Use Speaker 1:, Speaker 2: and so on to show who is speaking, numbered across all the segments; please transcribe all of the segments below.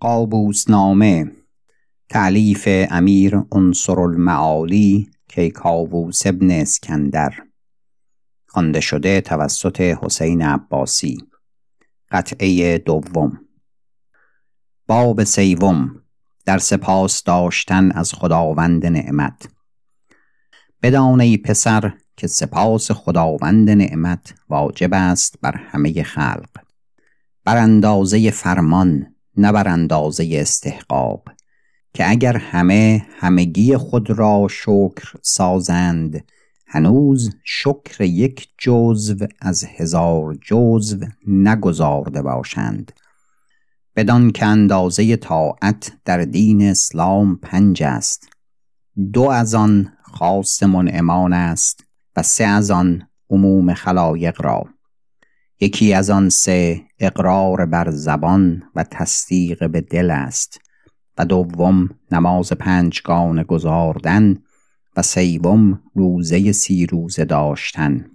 Speaker 1: قابوس نامه تعلیف امیر انصر المعالی کیکاووس ابن اسکندر. خوانده شده توسط حسین عباسی. قطعه دوم. باب سیوم. در سپاس داشتن از خداوند نعمت. بدان ای پسر که سپاس خداوند نعمت واجب است بر همه خلق. بر اندازه فرمان نه بر اندازه استحقاق که اگر همه همگی خود را شکر سازند هنوز شکر یک جزو از هزار جزو نگذارده باشند. بدان که اندازه طاعت در دین اسلام پنج است. دو از آن خاص منعمان است و سه از آن عموم خلایق را. یکی از آن سه اقرار بر زبان و تصدیق به دل است و دوم نماز پنجگانه گذاردن و سیوم روزه سی روزه داشتن.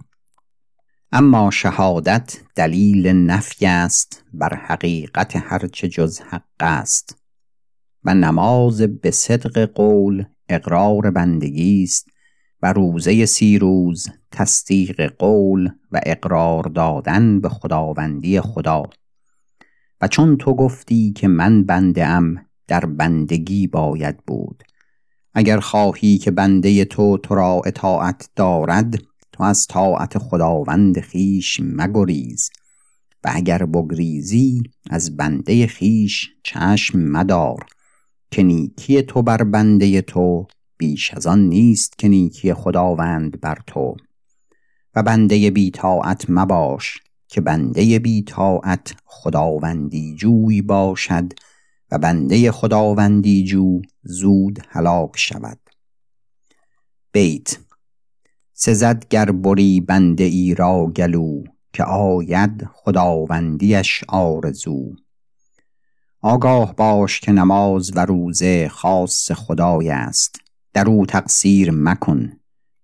Speaker 1: اما شهادت دلیل نفی است بر حقیقت هرچه جز حق است و نماز به صدق قول اقرار بندگی است و روزه سی روز تصدیق قول و اقرار دادن به خداوندی خدا. و چون تو گفتی که من بنده ام در بندگی باید بود. اگر خواهی که بنده تو تو را اطاعت دارد تو از طاعت خداوند خیش مگریز. و اگر بگریزی از بنده خیش چشم مدار که نیکی تو بر بنده تو بیش از آن نیست که نیکی خداوند بر تو. و بنده بی طاعت مباش که بنده بی طاعت خداوندی جوی باشد و بنده خداوندی جو زود هلاک شود. بیت سزد گر بری بنده ای را گلو که آید خداوندیش آرزو. آگاه باش که نماز و روزه خاص خدای است. در او تقصیر مکن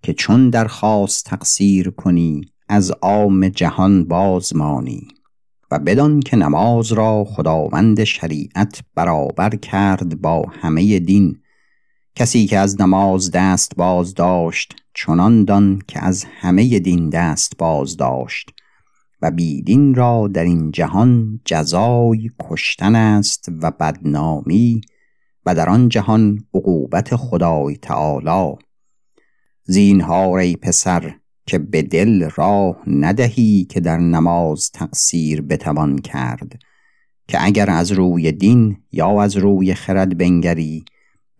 Speaker 1: که چون در خاص تقصیر کنی از عام جهان بازمانی و بدان که نماز را خداوند شریعت برابر کرد با همه دین. کسی که از نماز دست باز داشت چنان دان که از همه دین دست باز داشت. و بیدین را در این جهان جزای کشتن است و بدنامی و در آن جهان عقوبت خدای تعالی. زینهار ای پسر که به دل راه ندهی که در نماز تقصیر بتوان کرد که اگر از روی دین یا از روی خرد بنگری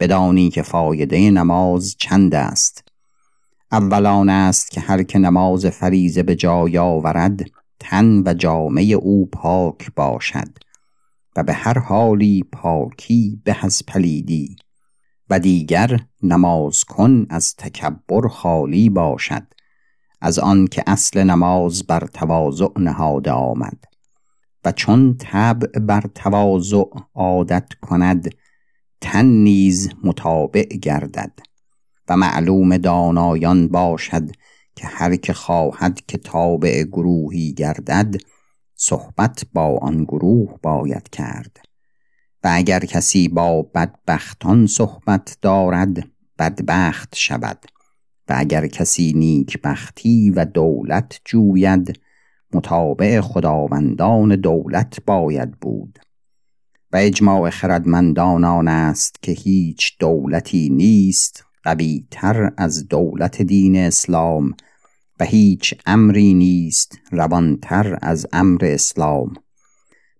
Speaker 1: بدانی که فایده نماز چند است. اولان است که هر که نماز فریزه به جای آورد تن و جامعه او پاک باشد. و به هر حالی پاکی به از پلیدی و دیگر نماز کن از تکبر خالی باشد از آن که اصل نماز بر تواضع نهاده آمد و چون طبع بر تواضع عادت کند تن نیز مطابع گردد و معلوم دانایان باشد که هر که خواهد که تابع گروهی گردد صحبت با آن گروه باید کرد. و اگر کسی با بدبختان صحبت دارد بدبخت شود. و اگر کسی نیکبختی و دولت جوید مطابع خداوندان دولت باید بود. و اجماع خردمندان آن است که هیچ دولتی نیست قوی تر از دولت دین اسلام و هیچ امری نیست روانتر از امر اسلام.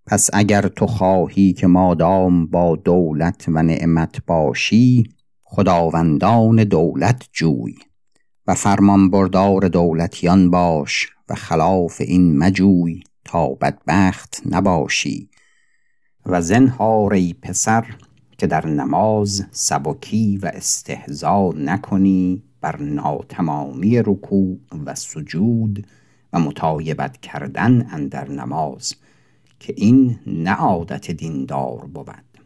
Speaker 1: پس اگر تو خواهی که مادام با دولت و نعمت باشی خداوندان دولت جوی و فرمان بردار دولتیان باش و خلاف این مجوی تا بدبخت نباشی و زنهار ای پسر که در نماز سبکی و استهزا نکنی بر ناتمامی رکوع و سجود و مطایبت کردن اندر نماز که این نه عادت دیندار بود.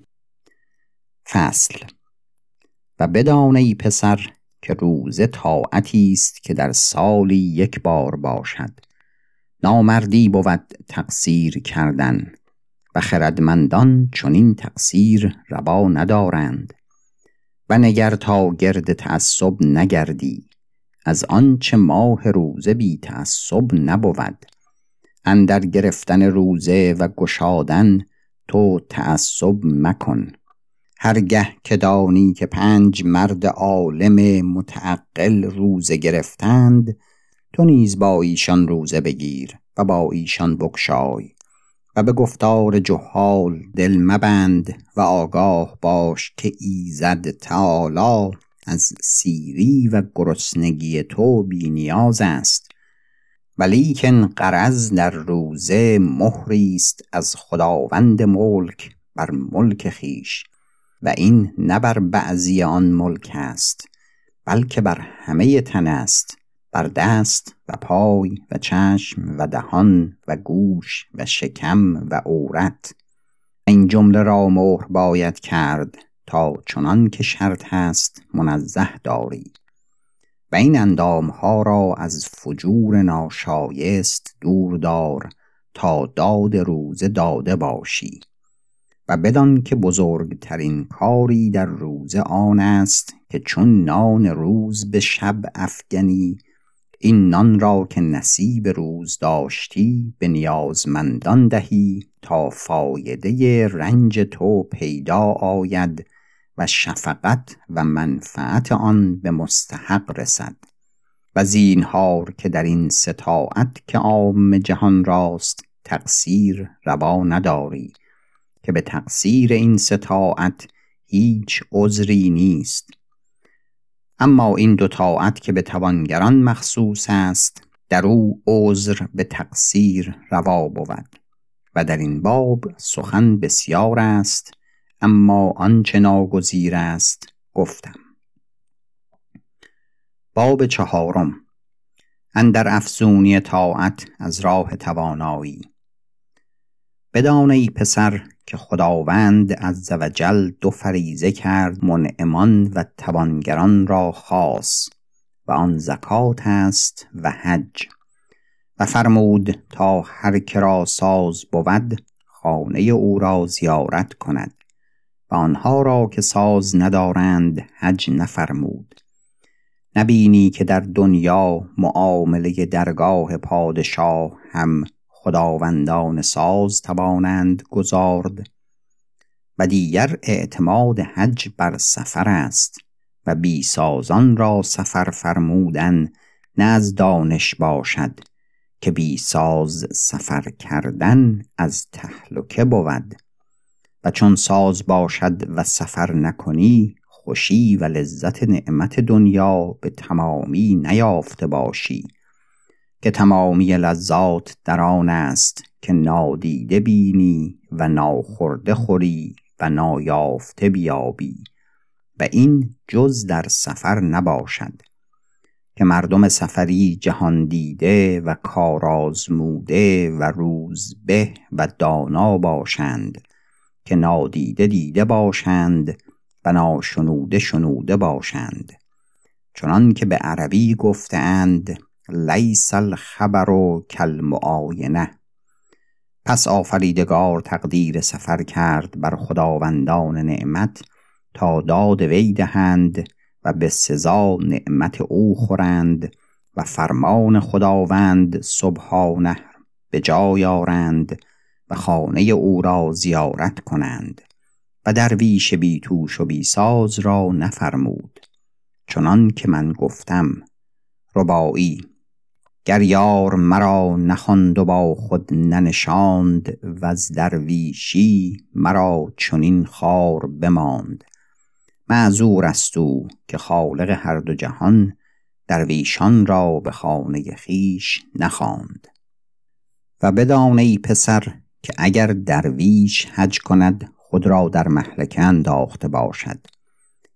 Speaker 1: فصل و بدان ای پسر که روزه طاعتی است که در سالی یک بار باشد. نامردی بود تقصیر کردن و خردمندان چنین تقصیر روا ندارند. و نگر تا گرد تعصب نگردی. از آنچه ماه روزه بی تعصب نبود. اندر گرفتن روزه و گشادن تو تعصب مکن. هرگه که دانی که پنج مرد عالم متعقل روزه گرفتند تو نیز با ایشان روزه بگیر و با ایشان بگشای. و به گفتار جهال دل مبند و آگاه باش که ایزد تعالی از سیری و گرسنگی تو بینیاز است. ولیکن قرض در روزه مهری است از خداوند ملک بر ملک خیش و این نه بر بعضی آن ملک است بلکه بر همه تن است. بر دست و پای و چشم و دهان و گوش و شکم و عورت. این جمله را مهر باید کرد تا چنان که شرط هست منزه داری. و این اندام ها را از فجور ناشایست دور دار تا داد روزه داده باشی. و بدان که بزرگترین کاری در روزه آن است که چون نان روز به شب افگنی این نان را که نصیب روز داشتی به نیازمندان دهی تا فایده رنج تو پیدا آید و شفقت و منفعت آن به مستحق رسد. و زینهار که در این ستاعت که عام جهان راست تقصیر روا نداری که به تقصیر این ستاعت هیچ عذری نیست. اما این دو طاعت که به توانگران مخصوص است در او عذر به تقصیر روا بود و در این باب سخن بسیار است اما آنچه ناگزیر است گفتم. باب چهارم. اندر افزونی طاعت از راه توانایی. بدان ای پسر که خداوند عز وجل دو فریزه کرد منعمان و توانگران را خاص و آن زکات است و حج و فرمود تا هر که را ساز بود خانه او را زیارت کند و آنها را که ساز ندارند حج نفرمود. نبینی که در دنیا معامله درگاه پادشاه هم خداوندان ساز توانند گذارد و دیگر اعتماد حج بر سفر است و بی سازان را سفر فرمودن نه از دانش باشد که بی ساز سفر کردن از تهلکه بود. و چون ساز باشد و سفر نکنی خوشی و لذت نعمت دنیا به تمامی نیافته باشی. که تمامی لذات در آن است که نادیده بینی و ناخورده خوری و نایافته بیابی و این جز در سفر نباشد که مردم سفری جهان دیده و کارازموده و روز به و دانا باشند که نادیده دیده باشند و ناشنوده شنوده باشند. چنان که به عربی گفتند لیس الخبر کالمعاینه. پس آفریدگار تقدیر سفر کرد بر خداوندان نعمت تا داد وی دهند و به سزا نعمت او خورند و فرمان خداوند سبحانه به جای آرند و خانه او را زیارت کنند و درویش بی توش و بی ساز را نفرمود. چنان که من گفتم ربایی گر یار مرا نخواند و با خود ننشاند وز درویشی مرا چنین خار بماند. معذور است او که خالق هر دو جهان درویشان را به خانه خیش نخواند. و بدان ای پسر که اگر درویش حج کند خود را در محلکه انداخته باشد.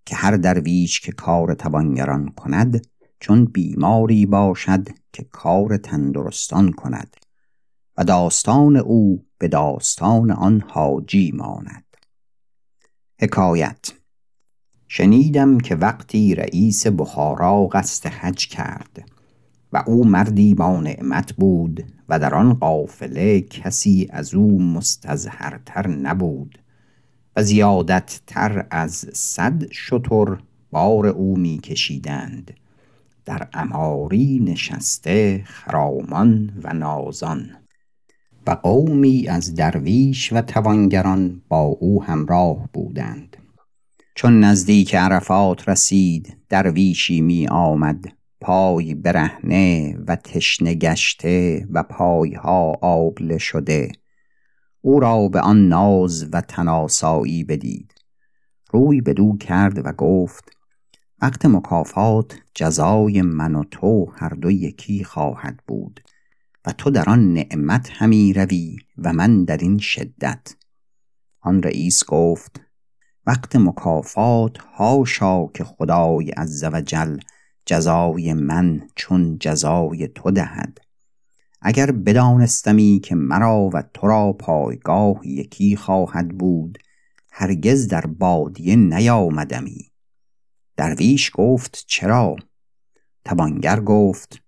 Speaker 1: که هر درویش که کار توانگران کند چون بیماری باشد که کار تندرستان کند و داستان او به داستان آن حاجی ماند. حکایت شنیدم که وقتی رئیس بخارا قصد حج کرد و او مردی با نعمت بود و در آن قافله کسی از او مستظهرتر نبود و زیادت تر از صد شتر بار او می کشیدند در اماری نشسته خرامان و نازان. و قومی از درویش و توانگران با او همراه بودند. چون نزدیک عرفات رسید درویشی می آمد پای برهنه و تشنه گشته و پایها آبله شده. او را به آن ناز و تناسایی بدید. روی بدو کرد و گفت وقت مکافات جزای من و تو هر دو یکی خواهد بود و تو در آن نعمت همی روی و من در این شدت. آن رئیس گفت وقت مکافات هاشا که خدای عزوجل جزای من چون جزای تو دهد. اگر بدانستمی که مرا و تو را پایگاه یکی خواهد بود هرگز در بادیه نیامدمی. درویش گفت چرا؟ توانگر گفت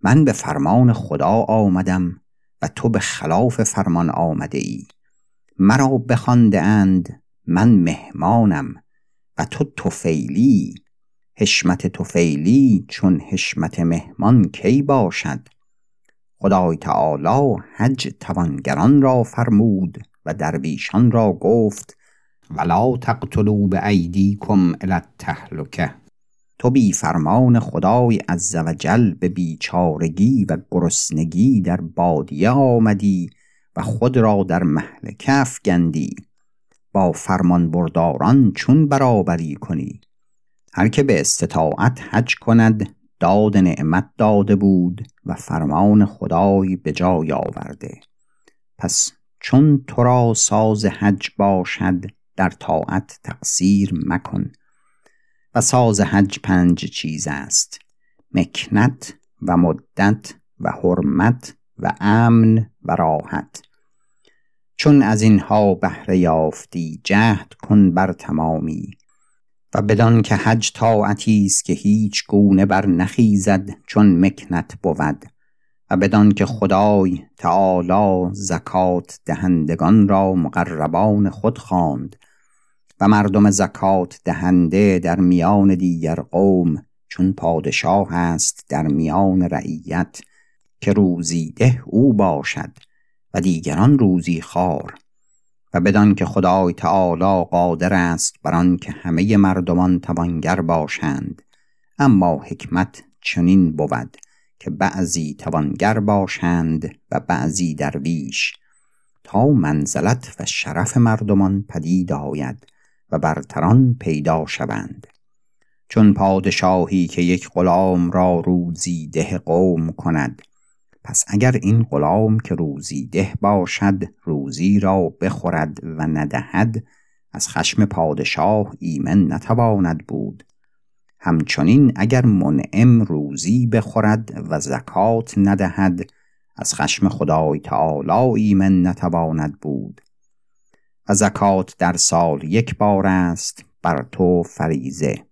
Speaker 1: من به فرمان خدا آمدم و تو به خلاف فرمان آمده ای مرا بخوانده اند من مهمانم و تو توفیلی حشمت توفیلی چون حشمت مهمان کی باشد؟ خدای تعالی حج توانگران را فرمود و درویشان را گفت ولا تقتلوا بایدیکم الی التهلکه تو بی فرمان خدای عزوجل به بیچارگی و گرسنگی در بادیه آمدی و خود را در مهلکه افگندی با فرمان برداران چون برابری کنی. هر که به استطاعت حج کند داد نعمت داده بود و فرمان خدای به جای آورده. پس چون تو را ساز حج باشد در طاعت تقصیر مکن و ساز حج پنج چیز است مکنت و مدت و حرمت و امن و راحت. چون از اینها بهره یافتی جهد کن بر تمامی. و بدان که حج طاعتی است که هیچ گونه بر نخیزد چون مکنت بود. و بدان که خدای تعالی زکات دهندگان را مقربان خود خواند و مردم زکات دهنده در میان دیگر قوم چون پادشاه است در میان رعیت که روزی ده او باشد و دیگران روزی خار و بدان که خدای تعالی قادر است بر آن که همه مردمان توانگر باشند اما حکمت چنین بود. که بعضی توانگر باشند و بعضی درویش تا منزلت و شرف مردمان پدید آید و برتران پیدا شوند. چون پادشاهی که یک غلام را روزی ده قوم کند پس اگر این غلام که روزی ده باشد روزی را بخورد و ندهد از خشم پادشاه ایمن نتواند بود. همچنین اگر منعم روزی بخورد و زکات ندهد از خشم خدای تعالی ایمن نتواند بود. و زکات در سال یک بار است بر تو فریزه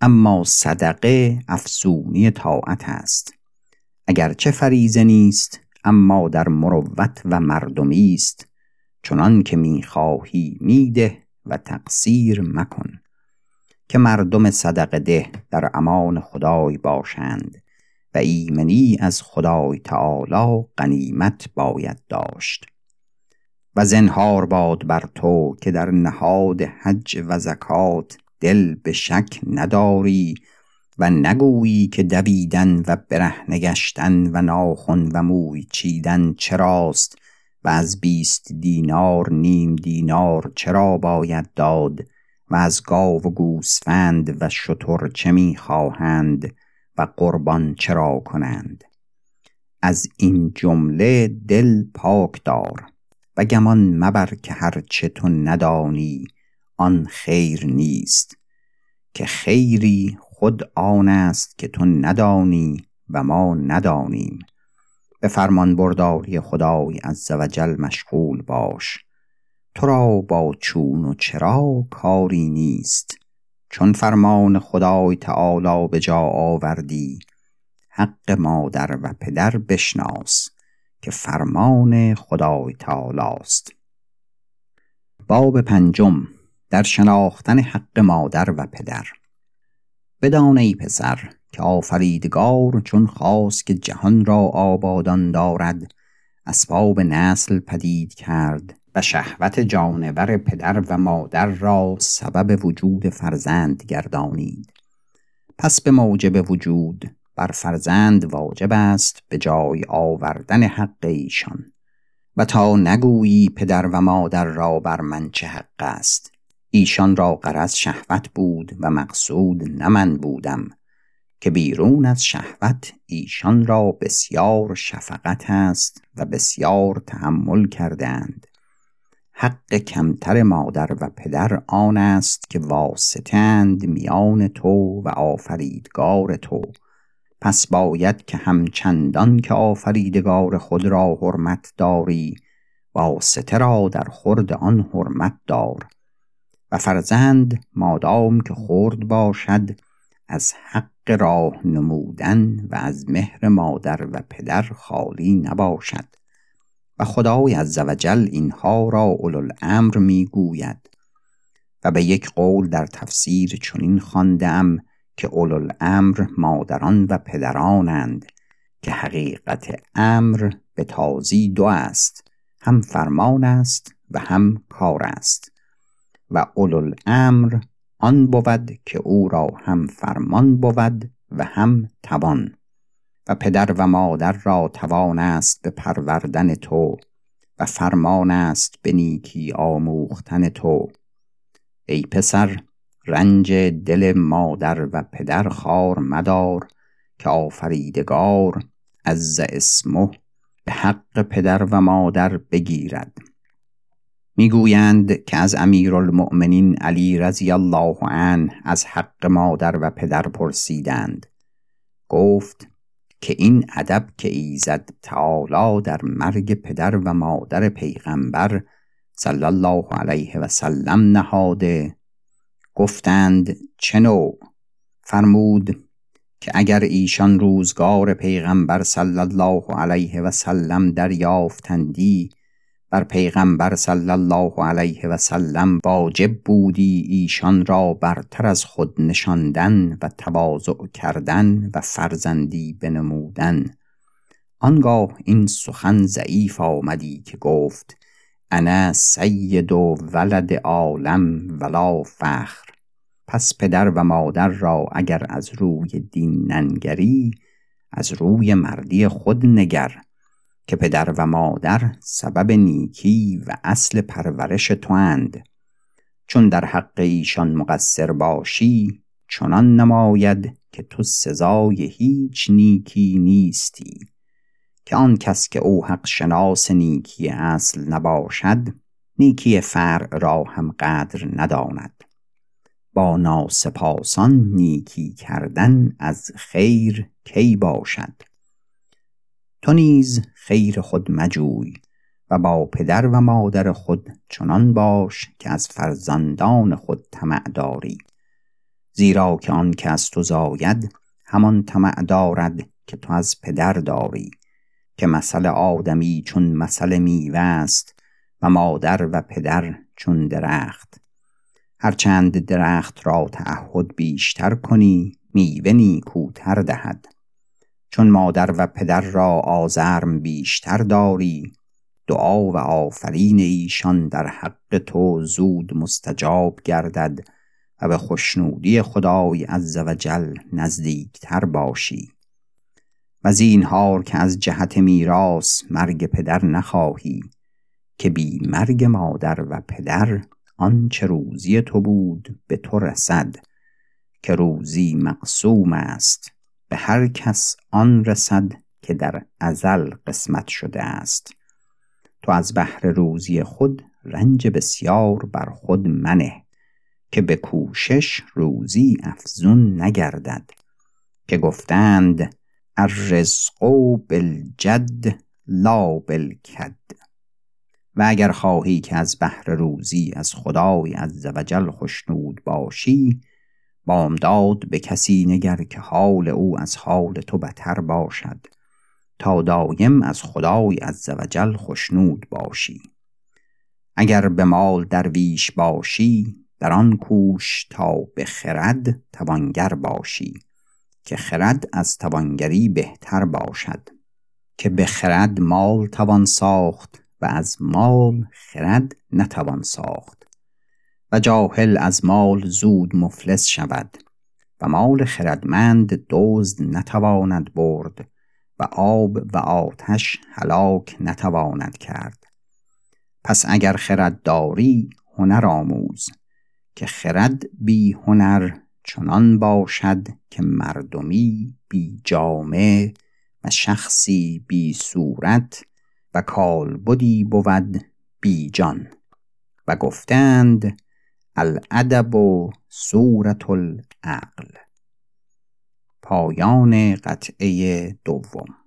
Speaker 1: اما صدقه افزونی طاعت است. اگرچه فریزه نیست اما در مروت و مردمی است. چنان که می‌خواهی میده و تقصیر مکن. که مردم صدقه ده در امان خدای باشند و ایمنی از خدای تعالی غنیمت باید داشت. و زنهار باد بر تو که در نهاد حج و زکات دل به شک نداری و نگویی که دویدن و برهنه گشتن و ناخن و موی چیدن چراست و از بیست دینار نیم دینار چرا باید داد و از گاو و گوسفند و شتر چه می خواهند و قربان چرا کنند؟ از این جمله دل پاک دار و گمان مبر که هرچه تو ندانی آن خیر نیست که خیری خود آن است که تو ندانی و ما ندانیم. به فرمان برداری خدای عزوجل مشغول باش. تو را با چون و چرا کاری نیست؟ چون فرمان خدای تعالی به جا آوردی حق مادر و پدر بشناس که فرمان خدای تعالی است باب پنجم در شناختن حق مادر و پدر. بدان ای پسر که آفریدگار چون خواست که جهان را آبادان دارد اسباب نسل پدید کرد و شهوت جانور پدر و مادر را سبب وجود فرزند گردانید. پس به موجب وجود بر فرزند واجب است به جای آوردن حق ایشان. و تا نگویی پدر و مادر را بر من چه حق است؟ ایشان را قرض شهوت بود و مقصود نه من بودم. که بیرون از شهوت ایشان را بسیار شفقت است و بسیار تحمل کردند حق کمتر مادر و پدر آن است که واسطند میان تو و آفریدگار تو. پس باید که همچندان که آفریدگار خود را حرمت داری واسطه را در خورد آن حرمت دار. و فرزند مادام که خرد باشد از حق راه نمودن و از مهر مادر و پدر خالی نباشد. و خدای عزوجل اینها را اولوالامر می‌گوید و به یک قول در تفسیر چنین خواندهام که اولوالامر مادران و پدرانند که حقیقت امر به تازی دو است هم فرمان است و هم کار است و اولوالامر آن بود که او را هم فرمان بود و هم توان و پدر و مادر را توان است به پروردن تو و فرمان است به نیکی آموختن تو. ای پسر رنج دل مادر و پدر خار مدار که آفریدگار از اسمه به حق پدر و مادر بگیرد. می‌گویند که از امیرالمؤمنین علی رضی الله عنه از حق مادر و پدر پرسیدند. گفت که این ادب که ایزد تعالی در مرگ پدر و مادر پیغمبر صلی الله علیه و سلم نهاده گفتند چه فرمود که اگر ایشان روزگار پیغمبر صلی الله علیه و سلم دریافتندی بر پیغمبر صلی الله علیه و سلم واجب بودی ایشان را برتر از خود نشاندن و تواضع کردن و فرزندی بنمودن. آنگاه این سخن ضعیف آمدی که گفت انا سید و ولد عالم ولا فخر. پس پدر و مادر را اگر از روی دین ننگری از روی مردی خود نگر. که پدر و مادر سبب نیکی و اصل پرورش تو اند چون در حق ایشان مقصر باشی چنان نماید که تو سزای هیچ نیکی نیستی. که آن کس که او حق شناس نیکی اصل نباشد نیکی فرع را هم قدر نداند. با ناسپاسان نیکی کردن از خیر کی باشد؟ تو نیز خیر خود مجوی و با پدر و مادر خود چنان باش که از فرزندان خود طمع داری. زیرا که آن که از تو زاید همان طمع دارد که تو از پدر داری. که مثل آدمی چون مثل میوه است و مادر و پدر چون درخت. هرچند درخت را تعهد بیشتر کنی میوه نیکوتر دهد. چون مادر و پدر را آزرم بیشتر داری دعا و آفرین ایشان در حق تو زود مستجاب گردد و به خوشنودی خدای عزوجل نزدیکتر باشی. و زینهار که از جهت میراث مرگ پدر نخواهی که بی مرگ مادر و پدر آنچه روزی تو بود به تو رسد که روزی مقسوم است. به هر کس آن رسد که در ازل قسمت شده است. تو از بحر روزی خود رنج بسیار بر خود منه که به کوشش روزی افزون نگردد که گفتند الرزق بالجد لا بالکد. و اگر خواهی که از بحر روزی از خدای عزوجل خشنود باشی بامداد به کسی نگر که حال او از حال تو بتر باشد تا دایم از خدای عزوجل خشنود باشی. اگر به مال درویش باشی در آن کوش تا به خرد توانگر باشی که خرد از توانگری بهتر باشد. که به خرد مال توان ساخت و از مال خرد نتوان ساخت. و جاهل از مال زود مفلس شود و مال خردمند دزد نتواند برد و آب و آتش هلاک نتواند کرد. پس اگر خرد داری هنر آموز که خرد بی هنر چنان باشد که مردمی بی جامه و شخصی بی صورت و کالبدی بود بی جان. و گفتند الادب و صورت العقل. پایان قطعه دوم.